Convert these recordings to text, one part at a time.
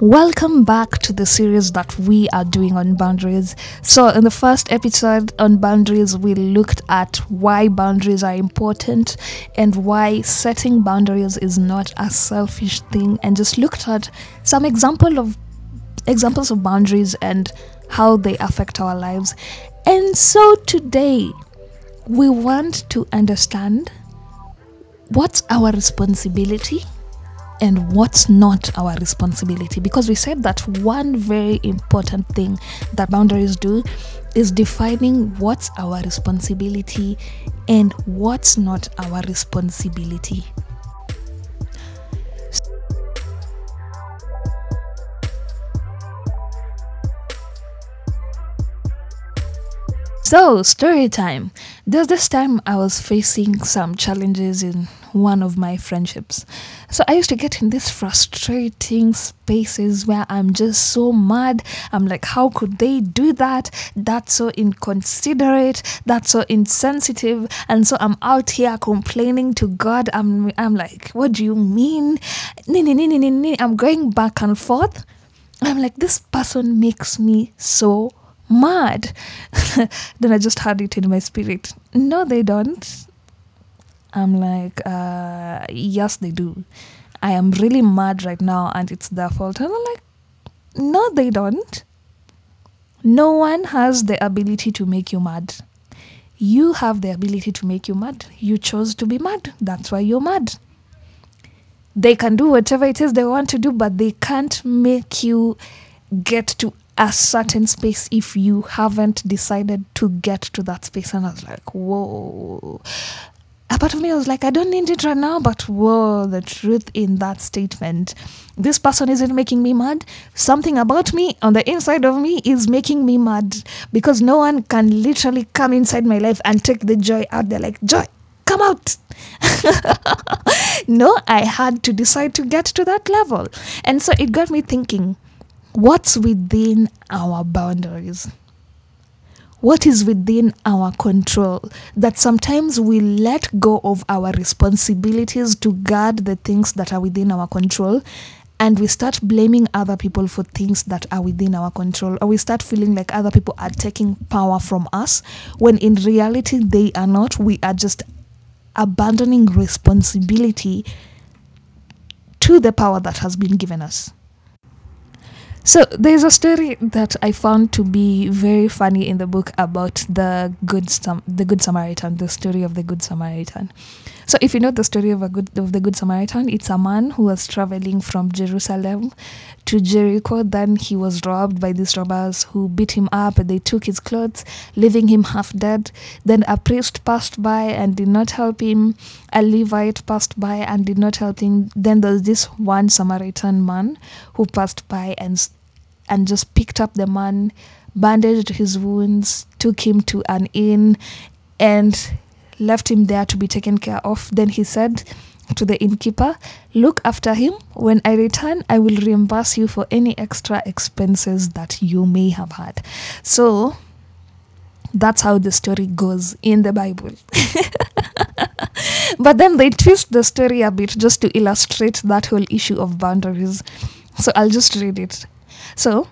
Welcome back to the series that we are doing on boundaries. So, in the first episode on boundaries, we looked at why boundaries are important and why setting boundaries is not a selfish thing, and just looked at some example of examples of boundaries and how they affect our lives. And so today, we want to understand what's our responsibility and what's not our responsibility because we said that one very important thing that boundaries do is defining what's our responsibility and what's not our responsibility So, story time. There's this time I was facing some challenges in one of my friendships. So, I used to get in these frustrating spaces where I'm just so mad. I'm like, how could they do that? That's so inconsiderate. That's so insensitive. And so I'm out here complaining to God. I'm, I'm like, what do you mean? I'm going back and forth. I'm like, this person makes me so mad. then I just had it in my spirit. No, they don't. I'm like, uh, yes, they do. I am really mad right now and it's their fault. And I'm like, no, they don't. No one has the ability to make you mad. You have the ability to make you mad. You chose to be mad. That's why you're mad. They can do whatever it is they want to do, but they can't make you get to a certain space if you haven't decided to get to that space. And I was like, whoa. A part of me was like, I don't need it right now, but whoa, the truth in that statement. This person isn't making me mad. Something about me on the inside of me is making me mad because no one can literally come inside my life and take the joy out there. Like, joy, come out. no, I had to decide to get to that level. And so it got me thinking what's within our boundaries what is within our control that sometimes we let go of our responsibilities to guard the things that are within our control and we start blaming other people for things that are within our control or we start feeling like other people are taking power from us when in reality they are not. We are just abandoning responsibility to the power that has been given us so there's a story that I found to be very funny in the book about the good Sam- the good Samaritan, the story of the good Samaritan. So if you know the story of a good of the good Samaritan, it's a man who was traveling from Jerusalem to Jericho. Then he was robbed by these robbers who beat him up. They took his clothes, leaving him half dead. Then a priest passed by and did not help him. A Levite passed by and did not help him. Then there's this one Samaritan man who passed by and and just picked up the man, bandaged his wounds, took him to an inn, and left him there to be taken care of. Then he said to the innkeeper, Look after him. When I return, I will reimburse you for any extra expenses that you may have had. So that's how the story goes in the Bible. but then they twist the story a bit just to illustrate that whole issue of boundaries. So I'll just read it. So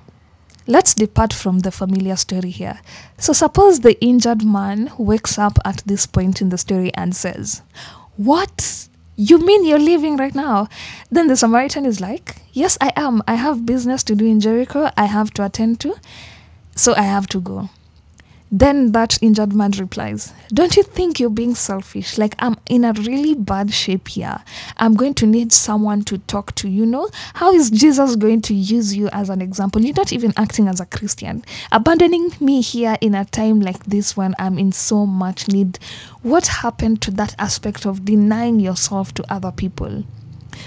let's depart from the familiar story here. So suppose the injured man wakes up at this point in the story and says, What? You mean you're leaving right now? Then the Samaritan is like, Yes, I am. I have business to do in Jericho. I have to attend to. So I have to go. Then that injured man replies, Don't you think you're being selfish? Like, I'm in a really bad shape here. I'm going to need someone to talk to. You know, how is Jesus going to use you as an example? You're not even acting as a Christian. Abandoning me here in a time like this when I'm in so much need. What happened to that aspect of denying yourself to other people?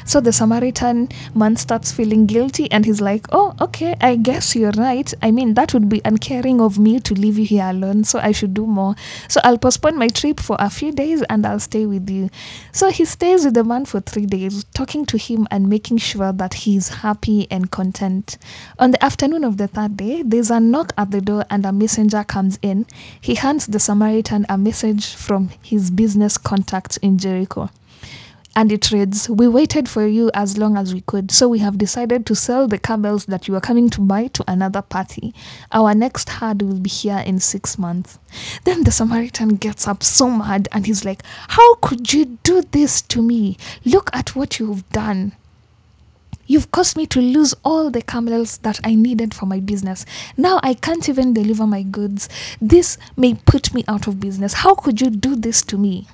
So the Samaritan man starts feeling guilty and he's like, Oh, okay, I guess you're right. I mean, that would be uncaring of me to leave you here alone, so I should do more. So I'll postpone my trip for a few days and I'll stay with you. So he stays with the man for three days, talking to him and making sure that he's happy and content. On the afternoon of the third day, there's a knock at the door and a messenger comes in. He hands the Samaritan a message from his business contacts in Jericho. And it reads, We waited for you as long as we could, so we have decided to sell the camels that you are coming to buy to another party. Our next herd will be here in six months. Then the Samaritan gets up so mad and he's like, How could you do this to me? Look at what you've done. You've caused me to lose all the camels that I needed for my business. Now I can't even deliver my goods. This may put me out of business. How could you do this to me?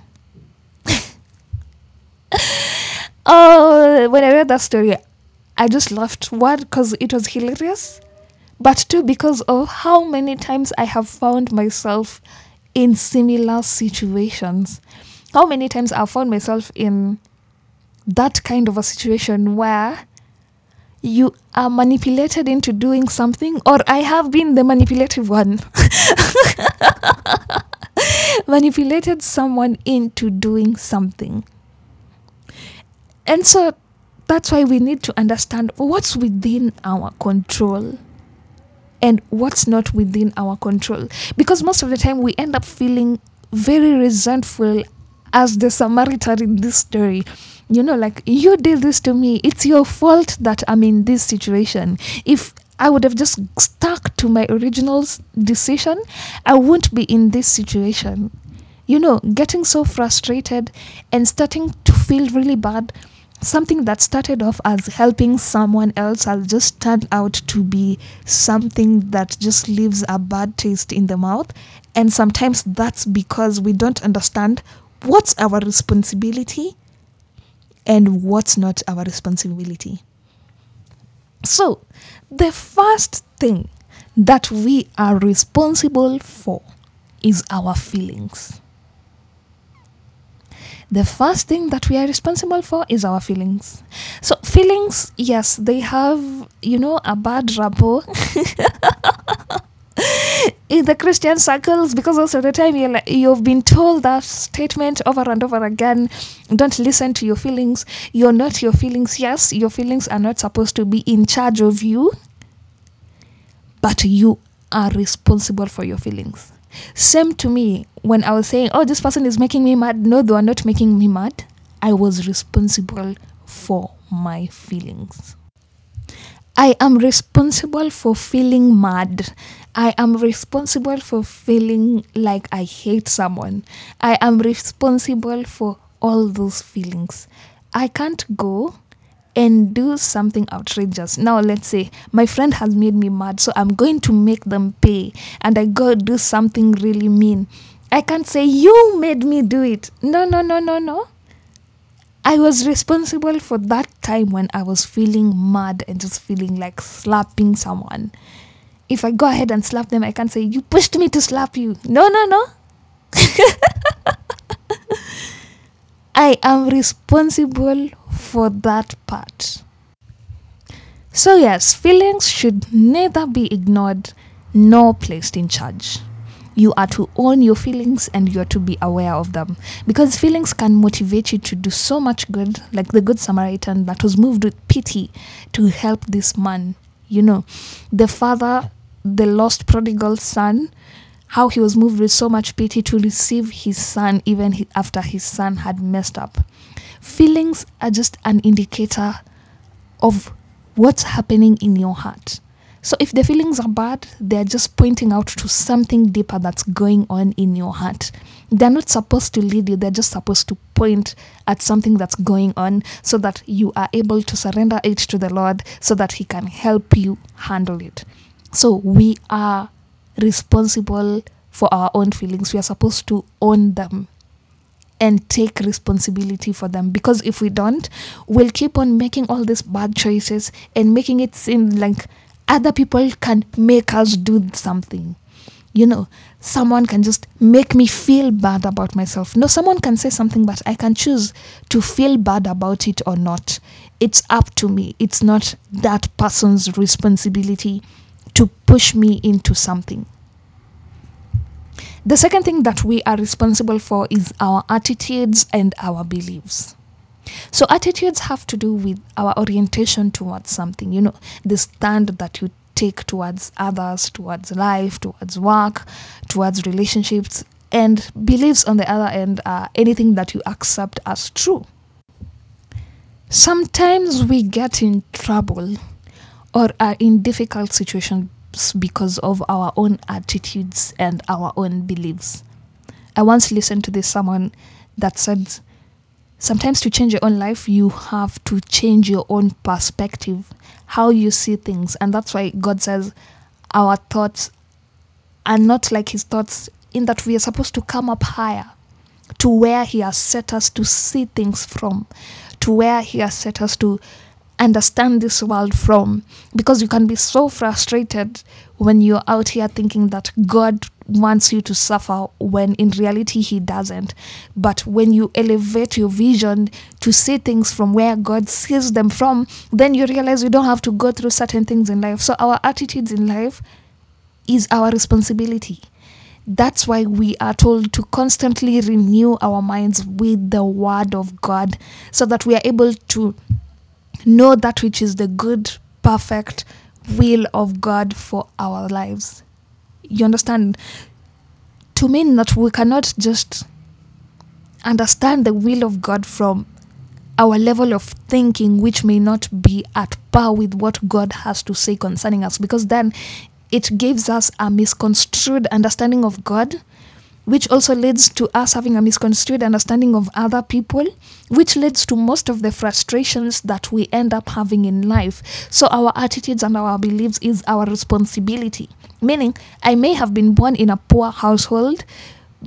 oh, when I read that story, I just laughed. One, because it was hilarious, but two, because of how many times I have found myself in similar situations. How many times I've found myself in that kind of a situation where you are manipulated into doing something, or I have been the manipulative one. manipulated someone into doing something. And so that's why we need to understand what's within our control and what's not within our control. Because most of the time we end up feeling very resentful as the Samaritan in this story. You know, like, you did this to me. It's your fault that I'm in this situation. If I would have just stuck to my original decision, I wouldn't be in this situation. You know, getting so frustrated and starting to feel really bad. Something that started off as helping someone else has just turned out to be something that just leaves a bad taste in the mouth. And sometimes that's because we don't understand what's our responsibility and what's not our responsibility. So, the first thing that we are responsible for is our feelings. The first thing that we are responsible for is our feelings. So, feelings, yes, they have, you know, a bad rapport in the Christian circles because of the time you're like, you've been told that statement over and over again. Don't listen to your feelings. You're not your feelings. Yes, your feelings are not supposed to be in charge of you, but you are responsible for your feelings. Same to me when I was saying, oh, this person is making me mad. No, they are not making me mad. I was responsible for my feelings. I am responsible for feeling mad. I am responsible for feeling like I hate someone. I am responsible for all those feelings. I can't go and do something outrageous. Now, let's say my friend has made me mad, so I'm going to make them pay, and I go do something really mean. I can't say, You made me do it. No, no, no, no, no. I was responsible for that time when I was feeling mad and just feeling like slapping someone. If I go ahead and slap them, I can't say, You pushed me to slap you. No, no, no. I am responsible for that part. So, yes, feelings should neither be ignored nor placed in charge. You are to own your feelings and you are to be aware of them because feelings can motivate you to do so much good, like the Good Samaritan that was moved with pity to help this man. You know, the father, the lost prodigal son, how he was moved with so much pity to receive his son even after his son had messed up. Feelings are just an indicator of what's happening in your heart. So if the feelings are bad, they're just pointing out to something deeper that's going on in your heart. They're not supposed to lead you, they're just supposed to point at something that's going on so that you are able to surrender it to the Lord so that He can help you handle it. So we are responsible for our own feelings. We are supposed to own them and take responsibility for them. Because if we don't we'll keep on making all these bad choices and making it seem like other people can make us do something. You know someone can just make me feel bad about myself. No someone can say something but i can choose to feel bad about it or not. It's up to me. It's not that person's responsibility to push me into something the second thing that we are responsible for is our attitudes and our beliefs. So, attitudes have to do with our orientation towards something, you know, the stand that you take towards others, towards life, towards work, towards relationships. And beliefs, on the other end, are anything that you accept as true. Sometimes we get in trouble or are in difficult situations because of our own attitudes and our own beliefs. I once listened to this someone that said sometimes to change your own life you have to change your own perspective how you see things and that's why god says our thoughts are not like his thoughts in that we are supposed to come up higher to where he has set us to see things from to where he has set us to understand this world from. Because you can be so frustrated when you're out here thinking that God wants you to suffer when in reality he doesn't. But when you elevate your vision to see things from where God sees them from then you realize you don't have to go through certain things in life. So our attitudes in life is our responsibility. That's why we are told to constantly renew our minds with the word of God so that we are able to know that which is the good, perfect will of God for our lives. You understand? To mean that we cannot just understand the will of God from our level of thinking, which may not be at par with what God has to say concerning us, because then it gives us a misconstrued understanding of God which also leads to us having a misconstrued understanding of other people, which leads to most of the frustrations that we end up having in life. So, our attitudes and our beliefs is our responsibility. Meaning, I may have been born in a poor household,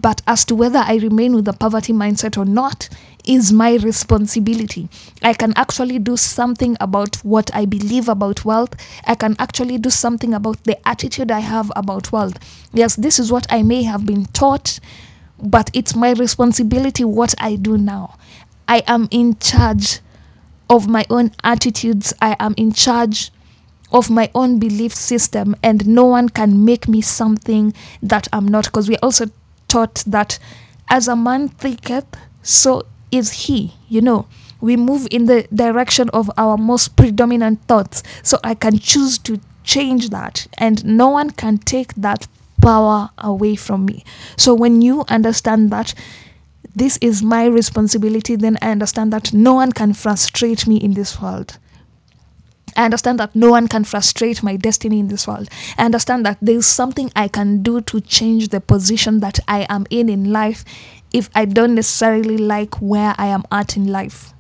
but as to whether I remain with a poverty mindset or not is my responsibility. I can actually do something about what I believe about wealth. I can actually do something about the attitude I have about wealth. Yes, this is what I may have been taught, but it's my responsibility what I do now. I am in charge of my own attitudes. I am in charge of my own belief system, and no one can make me something that I'm not. Because we're also taught that as a man thinketh, so is he. You know, we move in the direction of our most predominant thoughts. So I can choose to change that, and no one can take that power away from me. So when you understand that this is my responsibility, then I understand that no one can frustrate me in this world. I understand that no one can frustrate my destiny in this world. I understand that there's something I can do to change the position that I am in in life if I don't necessarily like where I am at in life.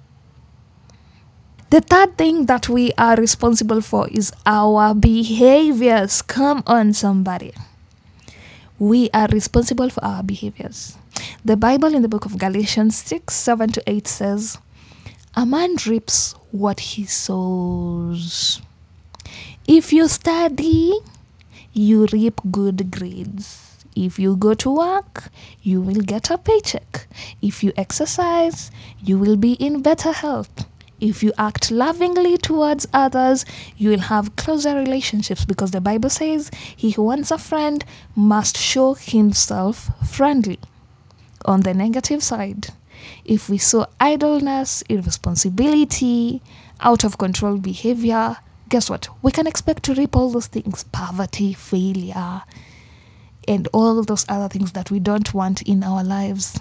The third thing that we are responsible for is our behaviors. Come on, somebody. We are responsible for our behaviors. The Bible in the book of Galatians 6 7 to 8 says, A man reaps what he sows. If you study, you reap good grades. If you go to work, you will get a paycheck. If you exercise, you will be in better health. If you act lovingly towards others, you will have closer relationships because the Bible says, He who wants a friend must show himself friendly. On the negative side, if we saw idleness, irresponsibility, out of control behavior, guess what? We can expect to reap all those things poverty, failure, and all those other things that we don't want in our lives.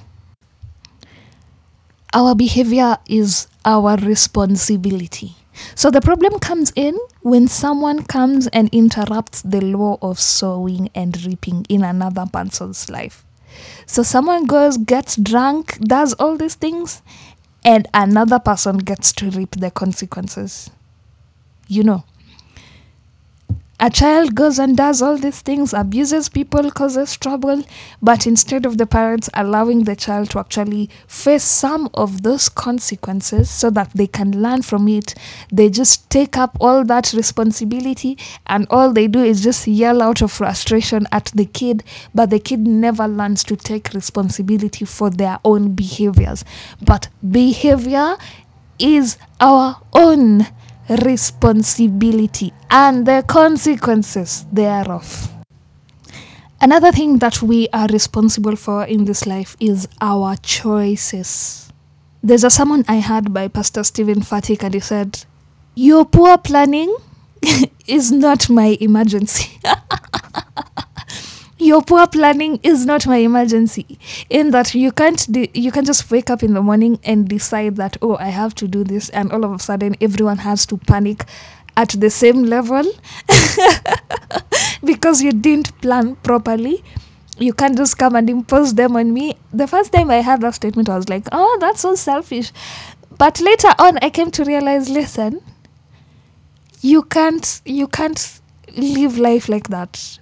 Our behavior is our responsibility. So the problem comes in when someone comes and interrupts the law of sowing and reaping in another person's life. So someone goes, gets drunk, does all these things, and another person gets to reap the consequences. You know, a child goes and does all these things, abuses people, causes trouble, but instead of the parents allowing the child to actually face some of those consequences so that they can learn from it, they just take up all that responsibility and all they do is just yell out of frustration at the kid, but the kid never learns to take responsibility for their own behaviors. But behavior is our own responsibility and the consequences thereof. Another thing that we are responsible for in this life is our choices. There's a sermon I had by Pastor Steven Furtick, and he said, Your poor planning is not my emergency. your poor planning is not my emergency. In that you can't de- you can just wake up in the morning and decide that oh i have to do this and all of a sudden everyone has to panic at the same level. Because you didn't plan properly. You can't just come and impose them on me. The first time i heard that statement i was like oh that's so selfish. But later on i came to realize listen you can't you can't live life like that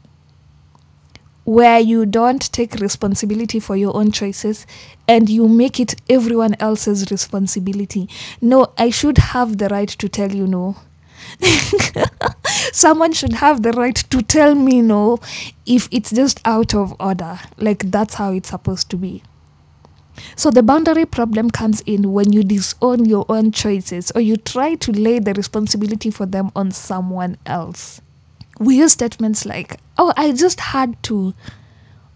where you don't take responsibility for your own choices and you make it everyone else's responsibility. No, I should have the right to tell you no. Someone should have the right to tell me no if it's just out of order. Like that's how it's supposed to be. So the boundary problem comes in when you disown your own choices or you try to lay the responsibility for them on someone else we use statements like, oh, I just had to,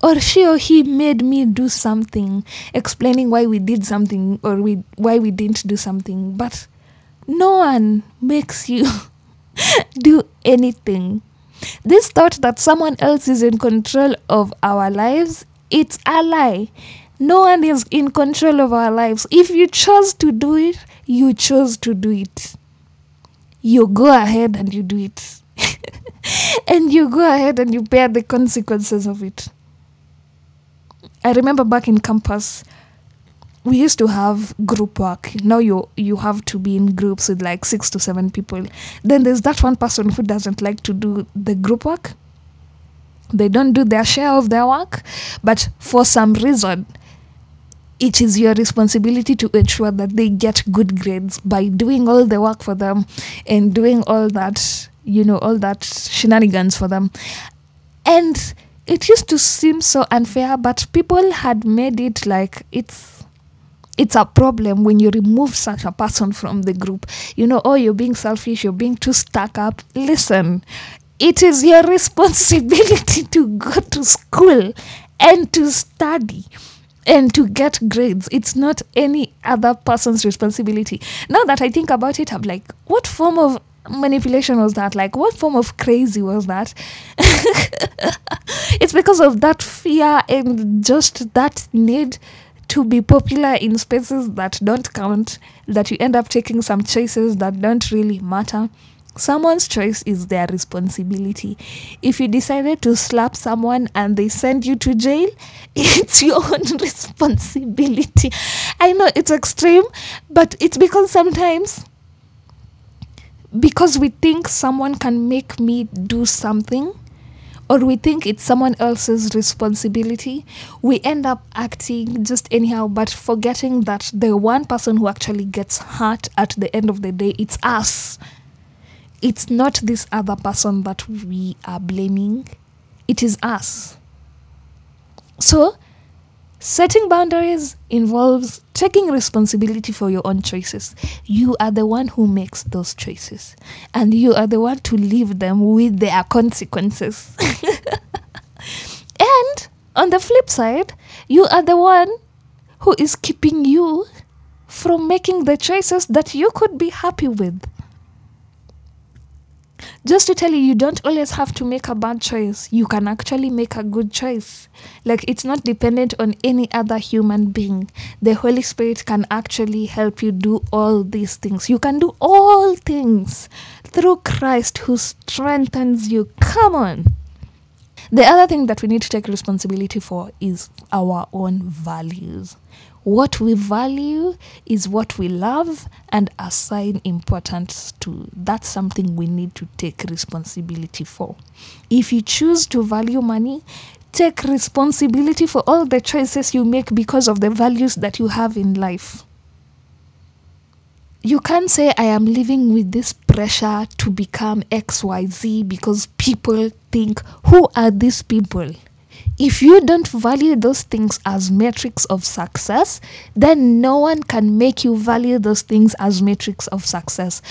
or she or he made me do something, explaining why we did something or we, why we didn't do something. But no one makes you do anything. This thought that someone else is in control of our lives, it's a lie. No one is in control of our lives. If you chose to do it, you chose to do it. You go ahead and you do it. and you go ahead and you bear the consequences of it. I remember back in campus, we used to have group work. Now you you have to be in groups with like six to seven people. Then there's that one person who doesn't like to do the group work. They don't do their share of their work, but for some reason, it is your responsibility to ensure that they get good grades by doing all the work for them and doing all that you know all that shenanigans for them and it used to seem so unfair but people had made it like it's it's a problem when you remove such a person from the group you know oh you're being selfish you're being too stuck up listen it is your responsibility to go to school and to study and to get grades. It's not any other person's responsibility. Now that I think about it, I'm like, what form of manipulation was that? Like, what form of crazy was that? it's because of that fear and just that need to be popular in spaces that don't count that you end up taking some choices that don't really matter. Someone's choice is their responsibility. If you decided to slap someone and they send you to jail, it's your own responsibility. I know it's extreme, but it's because sometimes because we think someone can make me do something or we think it's someone else's responsibility, we end up acting just anyhow, but forgetting that the one person who actually gets hurt at the end of the day, it's us. It's not this other person that we are blaming, it is us. So, Setting boundaries involves taking responsibility for your own choices. You are the one who makes those choices, and you are the one to live them with their consequences. and on the flip side, you are the one who is keeping you from making the choices that you could be happy with. Just to tell you, you don't always have to make a bad choice. You can actually make a good choice. Like it's not dependent on any other human being. The Holy Spirit can actually help you do all these things. You can do all things through Christ who strengthens you. Come on. The other thing that we need to take responsibility for is our own values. What we value is what we love and assign importance to. That's something we need to take responsibility for. If you choose to value money, take responsibility for all the choices you make because of the values that you have in life. You can't say, I am living with this pressure to become XYZ because people think, who are these people? If you don't value those things as metrics of success, then no one can make you value those things as metrics of success.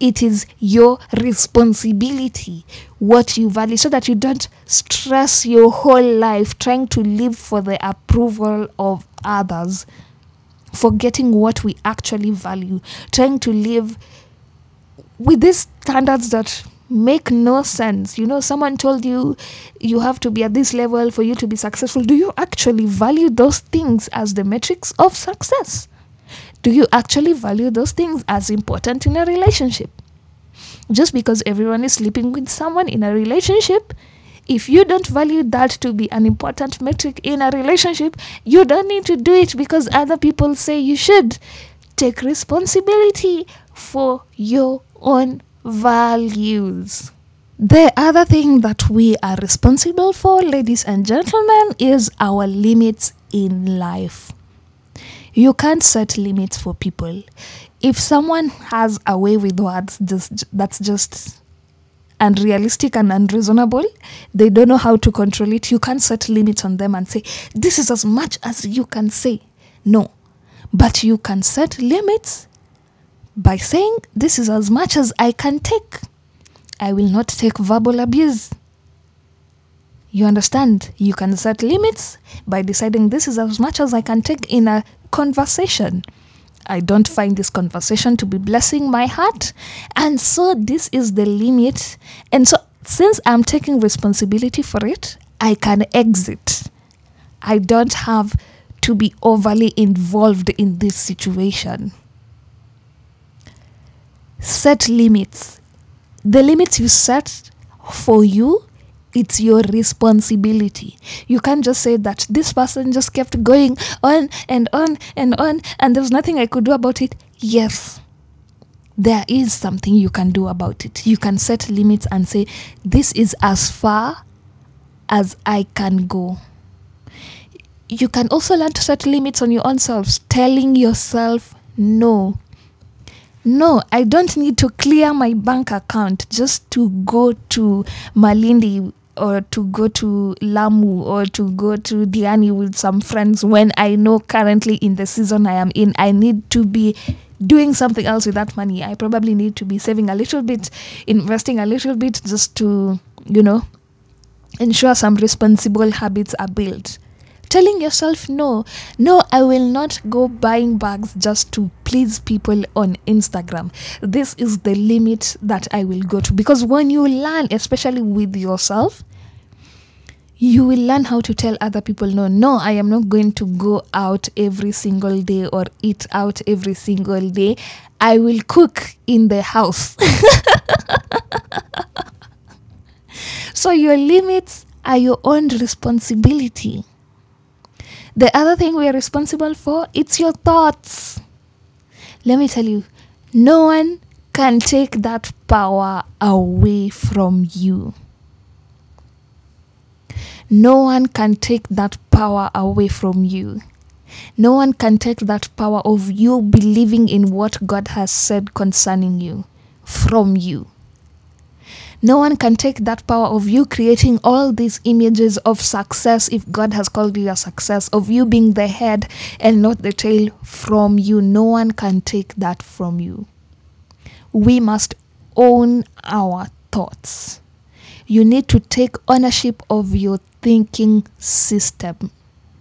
It is your responsibility what you value so that you don't stress your whole life trying to live for the approval of others, forgetting what we actually value, trying to live with these standards that make no sense. You know, someone told you you have to be at this level for you to be successful. Do you actually value those things as the metrics of success? Do you actually value those things as important in a relationship? Just because everyone is sleeping with someone in a relationship, if you don't value that to be an important metric in a relationship, you don't need to do it because other people say you should. Take responsibility for your own values. The other thing that we are responsible for, ladies and gentlemen, is our limits in life. You can't set limits for people. If someone has a way with words just that's just unrealistic and unreasonable, they don't know how to control it. You can't set limits on them and say, This is as much as you can say. No. But you can set limits by saying, This is as much as I can take. I will not take verbal abuse. You understand? You can set limits by deciding this is as much as I can take in a conversation. I don't find this conversation to be blessing my heart. And so this is the limit. And so since I'm taking responsibility for it, I can exit. I don't have to be overly involved in this situation. Set limits. The limits you set for you it's your responsibility. You can't just say that this person just kept going on and on and on, and there's nothing I could do about it. Yes, there is something you can do about it. You can set limits and say, This is as far as I can go. You can also learn to set limits on your own self, telling yourself no. No, I don't need to clear my bank account just to go to Malindi or to go to Lamu or to go to Diani with some friends when I know currently in the season I am in, I need to be doing something else with that money. I probably need to be saving a little bit, investing a little bit just to, you know, ensure some responsible habits are built telling yourself no no i will not go buying bags just to please people on instagram. This is the limit that i will go to. Because when you learn especially with yourself you will learn how to tell other people no no i am not going to go out every single day or eat out every single day. I will cook in the house. So your limits are your own responsibility the other thing we are responsible for, it's your thoughts. Let me tell you, no one can take that power away from you. No one can take that power away from you. No one can take that power of you believing in what God has said concerning you from you. No one can take that power of you creating all these images of success if God has called you a success, of you being the head and not the tail from you. No one can take that from you. We must own our thoughts. You need to take ownership of your thinking system.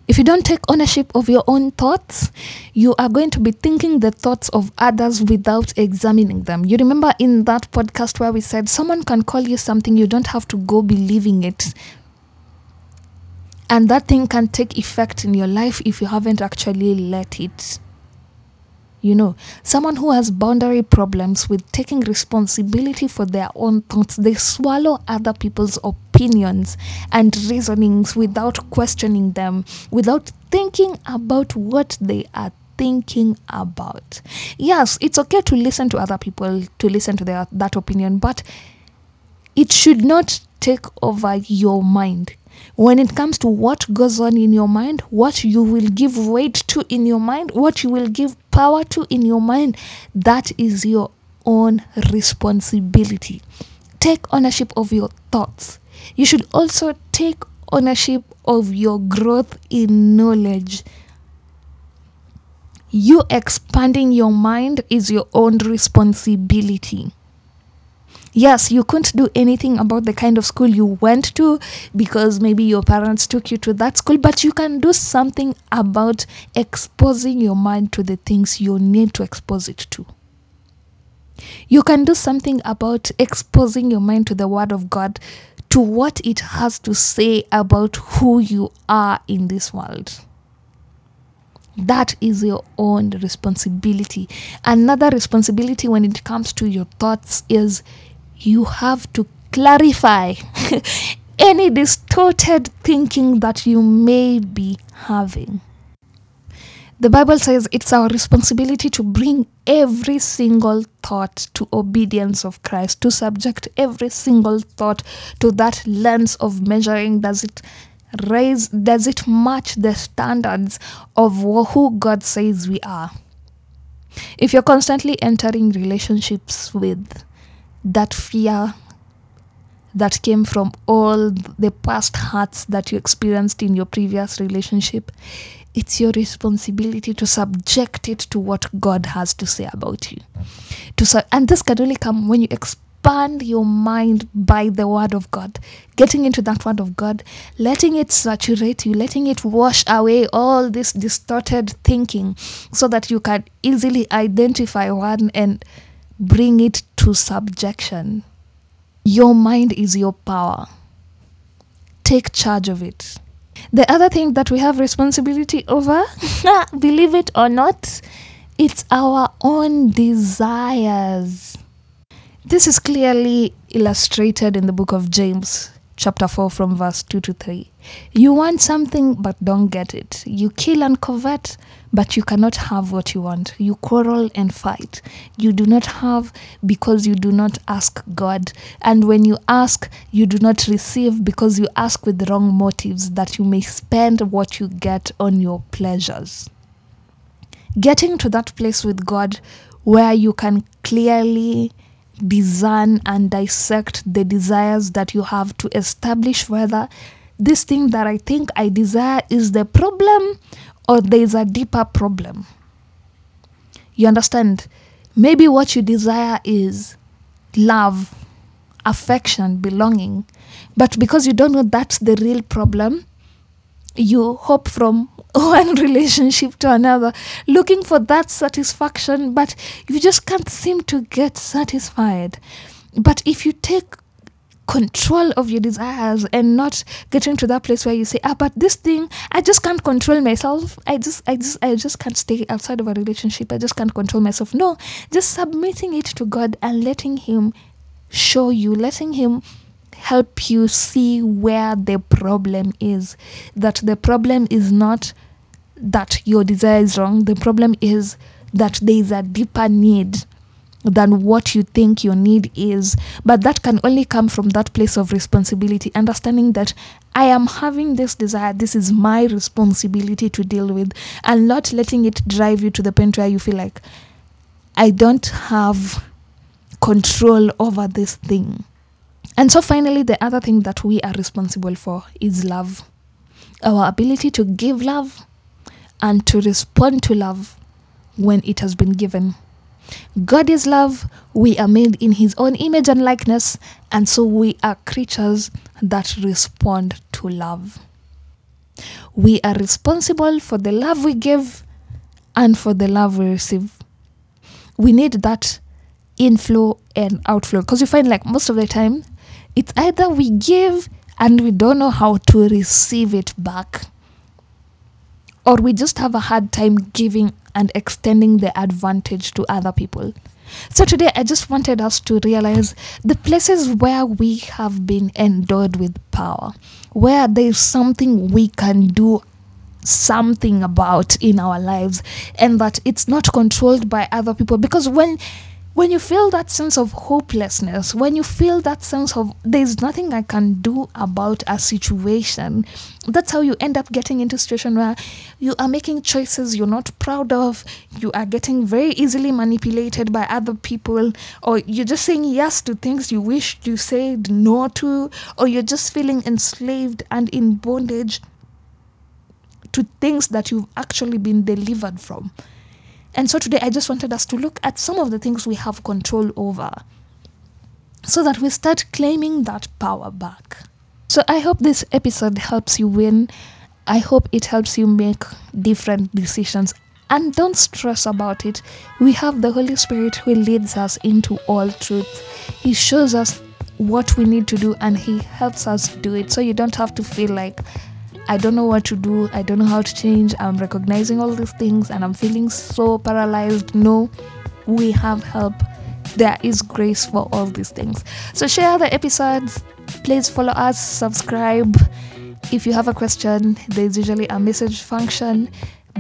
If you don't take ownership of your own thoughts, you are going to be thinking the thoughts of others without examining them. You remember in that podcast where we said someone can call you something, you don't have to go believing it. And that thing can take effect in your life if you haven't actually let it. You know, someone who has boundary problems with taking responsibility for their own thoughts, they swallow other people's opinions and reasonings without questioning them, without thinking about what they are thinking about. Yes, it's okay to listen to other people, to listen to their that opinion, but it should not take over your mind when it comes to what goes on in your mind, what you will give weight to in your mind, what you will give power to in your mind, that is your own responsibility. Take ownership of your thoughts. You should also take ownership of your growth in knowledge. You expanding your mind is your own responsibility yes, you couldn't do anything about the kind of school you went to because maybe your parents took you to that school, but you can do something about exposing your mind to the things you need to expose it to. You can do something about exposing your mind to the Word of God, to what it has to say about who you are in this world. That is your own responsibility. Another responsibility when it comes to your thoughts is you have to clarify any distorted thinking that you may be having. The Bible says it's our responsibility to bring every single thought to obedience of Christ, to subject every single thought to that lens of measuring. Does it raise, does it match the standards of who God says we are? If you're constantly entering relationships with that fear that came from all the past hurts that you experienced in your previous relationship, it's your responsibility to subject it to what God has to say about you. To su- and this can only come when you expand your mind by the word of God, getting into that word of God, letting it saturate you, letting it wash away all this distorted thinking so that you can easily identify one and bring it to subjection. Your mind is your power. Take charge of it. The other thing that we have responsibility over, believe it or not, it's our own desires. This is clearly illustrated in the book of James, chapter 4, from verse 2 to 3. You want something but don't get it. You kill and covet, but you cannot have what you want. You quarrel and fight. You do not have because you do not ask God. And when you ask, you do not receive because you ask with wrong motives that you may spend what you get on your pleasures. Getting to that place with God where you can clearly discern and dissect the desires that you have to establish whether this thing that I think I desire is the problem or there is a deeper problem. You understand? Maybe what you desire is love, affection, belonging, but because you don't know that's the real problem, you hope from one relationship to another looking for that satisfaction, but you just can't seem to get satisfied. But if you take control of your desires and not getting to that place where you say ah but this thing i just can't control myself. I just i just i just can't stay outside of a relationship. I just can't control myself. No just submitting it to god and letting him show you letting him help you see where the problem is that the problem is not that your desire is wrong the problem is that there is a deeper need than what you think your need is. But that can only come from that place of responsibility, understanding that I am having this desire, this is my responsibility to deal with, and not letting it drive you to the point where you feel like, I don't have control over this thing. And so, finally, the other thing that we are responsible for is love our ability to give love and to respond to love when it has been given. God is love. We are made in His own image and likeness, and so we are creatures that respond to love. We are responsible for the love we give and for the love we receive. We need that inflow and outflow because you find like most of the time it's either we give and we don't know how to receive it back or we just have a hard time giving and extending the advantage to other people. So, today I just wanted us to realize the places where we have been endowed with power, where there's something we can do something about in our lives, and that it's not controlled by other people. Because when when you feel that sense of hopelessness, when you feel that sense of there's nothing I can do about a situation, that's how you end up getting into a situation where you are making choices you're not proud of, you are getting very easily manipulated by other people, or you're just saying yes to things you wish you said no to, or you're just feeling enslaved and in bondage to things that you've actually been delivered from. And so today I just wanted us to look at some of the things we have control over so that we start claiming that power back. So I hope this episode helps you win. I hope it helps you make different decisions. And don't stress about it. We have the Holy Spirit who leads us into all truth. He shows us what we need to do and He helps us do it. So you don't have to feel like, I don't know what to do, I don't know how to change, I'm recognizing all these things and I'm feeling so paralyzed. No, we have help. There is grace for all these things. So share the episodes. Please follow us, subscribe. If you have a question, there's usually a message function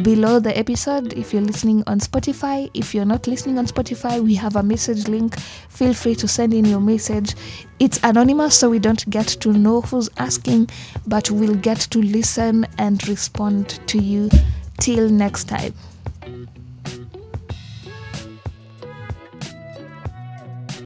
below the episode if you're listening on Spotify. If you're not listening on Spotify, we have a message link. Feel free to send in your message. It's anonymous, so we don't get to know who's asking, but we'll get to listen and respond to you. Till next time.